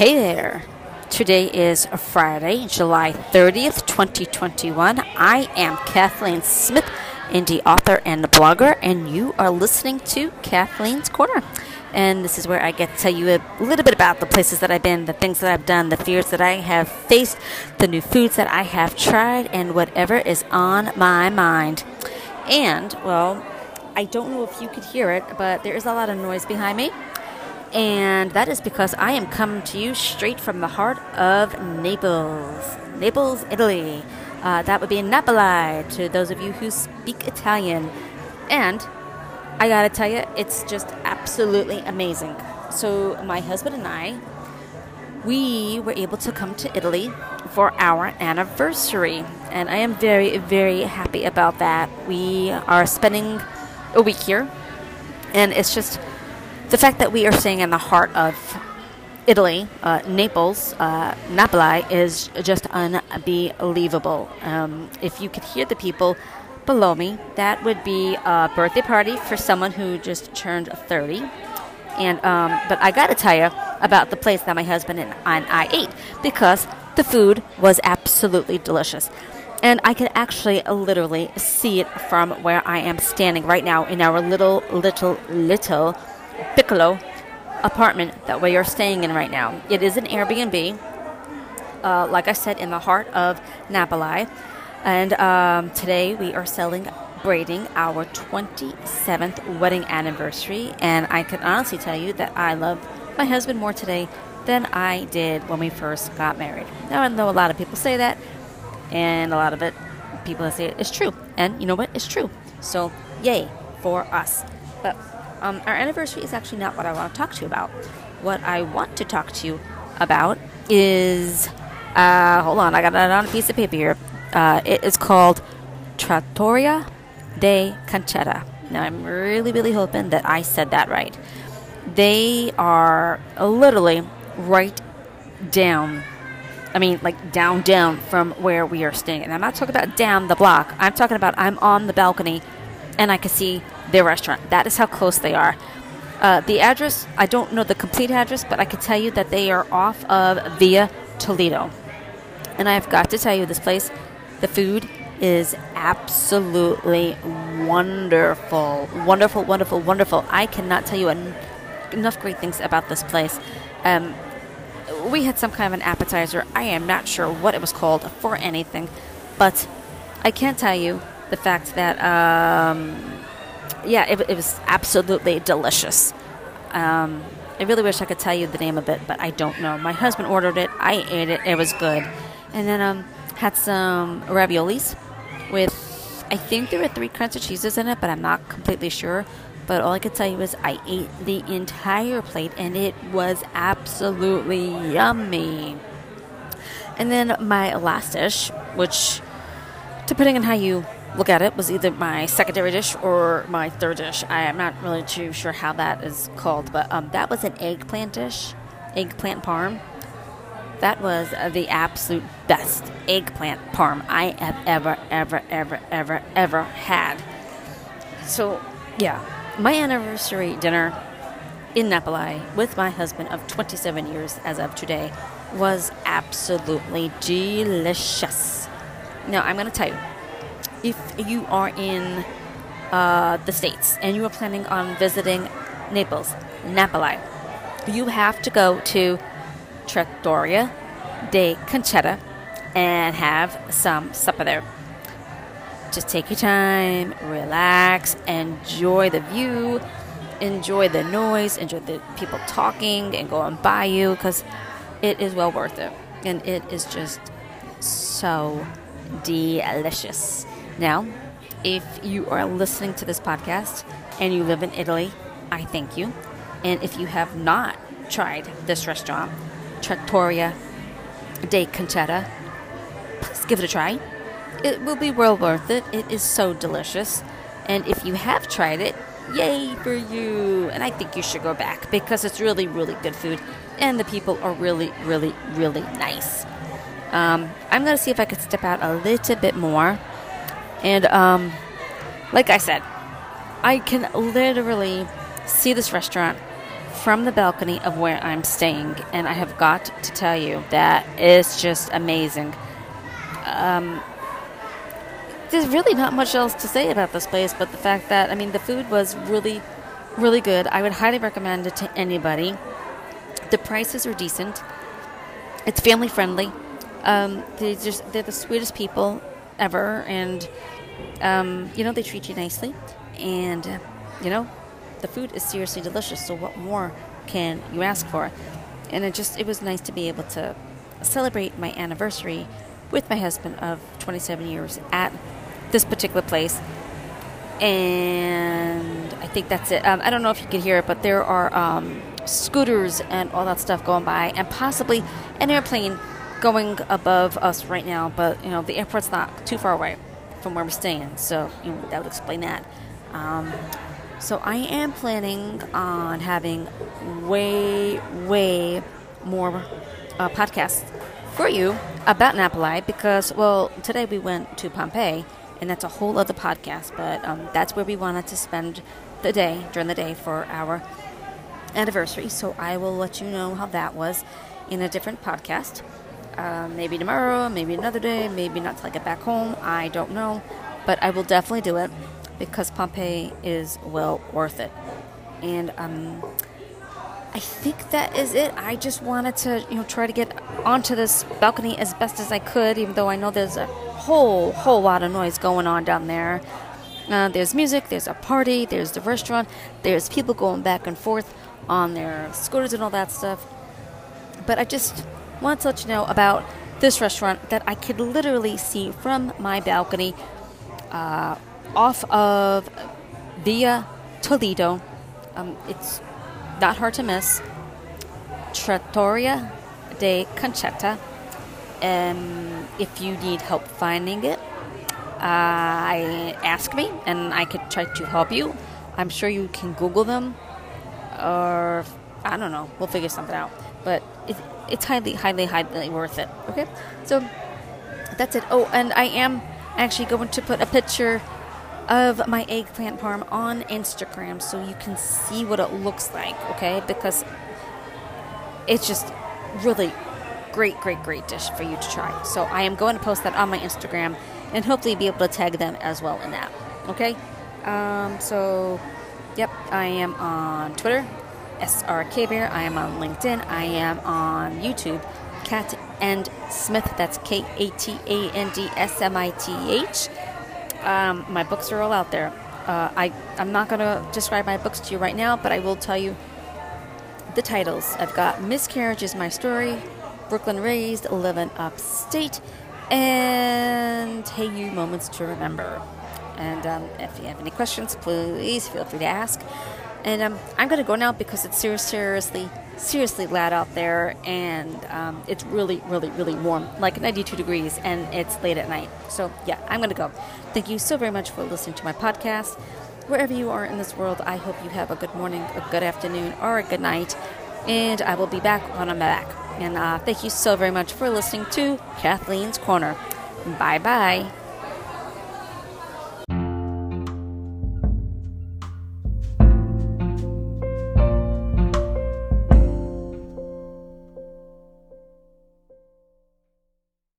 Hey there. Today is Friday, July 30th, 2021. I am Kathleen Smith, indie author and blogger, and you are listening to Kathleen's Corner. And this is where I get to tell you a little bit about the places that I've been, the things that I've done, the fears that I have faced, the new foods that I have tried, and whatever is on my mind. And, well, I don't know if you could hear it, but there is a lot of noise behind me. And that is because I am coming to you straight from the heart of Naples, Naples, Italy. Uh, that would be Napoli to those of you who speak Italian. And I gotta tell you, it's just absolutely amazing. So, my husband and I, we were able to come to Italy for our anniversary. And I am very, very happy about that. We are spending a week here. And it's just the fact that we are staying in the heart of Italy, uh, Naples, uh, Napoli, is just unbelievable. Um, if you could hear the people below me, that would be a birthday party for someone who just turned 30. And um, but I got to tell you about the place that my husband and I ate because the food was absolutely delicious. And I could actually literally see it from where I am standing right now in our little, little, little Piccolo apartment that we are staying in right now. It is an Airbnb, uh, like I said, in the heart of Napoli. And um, today we are celebrating our 27th wedding anniversary. And I can honestly tell you that I love my husband more today than I did when we first got married. Now, I know a lot of people say that, and a lot of it, people say it's true. And you know what? It's true. So, yay for us. But um, our anniversary is actually not what I want to talk to you about. What I want to talk to you about is, uh, hold on, I got it on a piece of paper here. Uh, it is called Trattoria de Concetta. Now, I'm really, really hoping that I said that right. They are literally right down. I mean, like down, down from where we are staying. And I'm not talking about down the block. I'm talking about I'm on the balcony and I can see their restaurant. That is how close they are. Uh, the address, I don't know the complete address, but I can tell you that they are off of Via Toledo. And I've got to tell you, this place, the food is absolutely wonderful. Wonderful, wonderful, wonderful. I cannot tell you en- enough great things about this place. Um, we had some kind of an appetizer. I am not sure what it was called for anything, but I can't tell you the fact that um, yeah, it, it, was absolutely delicious. Um, I really wish I could tell you the name of it, but I don't know. My husband ordered it. I ate it. It was good. And then um, had some raviolis with, I think there were three kinds of cheeses in it, but I'm not completely sure. But all I could tell you is I ate the entire plate, and it was absolutely yummy. And then my last dish, which, depending on how you look at it was either my secondary dish or my third dish. I am not really too sure how that is called, but um, that was an eggplant dish, eggplant parm. That was the absolute best eggplant parm I have ever, ever, ever, ever, ever had. So, yeah, my anniversary dinner in Napoli with my husband of 27 years as of today was absolutely delicious. Now, I'm going to tell you, if you are in uh, the States and you are planning on visiting Naples, Napoli, you have to go to Trattoria de Concetta and have some supper there. Just take your time, relax, enjoy the view, enjoy the noise, enjoy the people talking and going by you because it is well worth it. And it is just so delicious. Now, if you are listening to this podcast and you live in Italy, I thank you. And if you have not tried this restaurant, Trattoria de Concetta, please give it a try. It will be well worth it. It is so delicious. And if you have tried it, yay for you. And I think you should go back because it's really, really good food. And the people are really, really, really nice. Um, I'm going to see if I could step out a little bit more and um, like I said, I can literally see this restaurant from the balcony of where I'm staying, and I have got to tell you that it's just amazing. Um, there's really not much else to say about this place, but the fact that I mean the food was really, really good. I would highly recommend it to anybody. The prices are decent. It's family friendly. Um, they just they're the sweetest people ever, and um, you know they treat you nicely, and uh, you know the food is seriously delicious. So what more can you ask for? And it just it was nice to be able to celebrate my anniversary with my husband of 27 years at this particular place. And I think that's it. Um, I don't know if you can hear it, but there are um, scooters and all that stuff going by, and possibly an airplane going above us right now. But you know, the airport's not too far away from where we're staying, so you know, that would explain that. Um, so I am planning on having way, way more uh, podcasts for you about Napoli because, well, today we went to Pompeii, and that's a whole other podcast, but um, that's where we wanted to spend the day, during the day, for our anniversary. So I will let you know how that was in a different podcast. Uh, maybe tomorrow, maybe another day, maybe not till I get back home. I don't know, but I will definitely do it because Pompeii is well worth it. And um, I think that is it. I just wanted to, you know, try to get onto this balcony as best as I could, even though I know there's a whole, whole lot of noise going on down there. Uh, there's music, there's a party, there's the restaurant, there's people going back and forth on their scooters and all that stuff. But I just want to let you know about this restaurant that I could literally see from my balcony uh, off of Via Toledo. Um, it's not hard to miss. Trattoria de Concetta. Um, if you need help finding it, uh, ask me and I could try to help you. I'm sure you can Google them, or I don't know. We'll figure something out. But it, it's highly, highly, highly worth it. Okay, so that's it. Oh, and I am actually going to put a picture of my eggplant parm on Instagram so you can see what it looks like, okay? Because it's just really great, great, great dish for you to try. So I am going to post that on my Instagram and hopefully be able to tag them as well in that, okay? Um, so, yep, I am on Twitter, SRK Bear. I am on LinkedIn. I am on YouTube, Cat and Smith. That's K A T A N D S M I T H. Um, my books are all out there. Uh, I, I'm not going to describe my books to you right now, but I will tell you the titles. I've got Miscarriage is My Story, Brooklyn Raised, Living Upstate, and Hey You Moments to Remember. And um, if you have any questions, please feel free to ask. And um, I'm going to go now because it's seriously seriously seriously loud out there, and um, it's really, really, really warm, like 92 degrees, and it's late at night. So, yeah, I'm going to go. Thank you so very much for listening to my podcast. Wherever you are in this world, I hope you have a good morning, a good afternoon, or a good night, and I will be back when I'm back. And uh, thank you so very much for listening to Kathleen's Corner. Bye bye.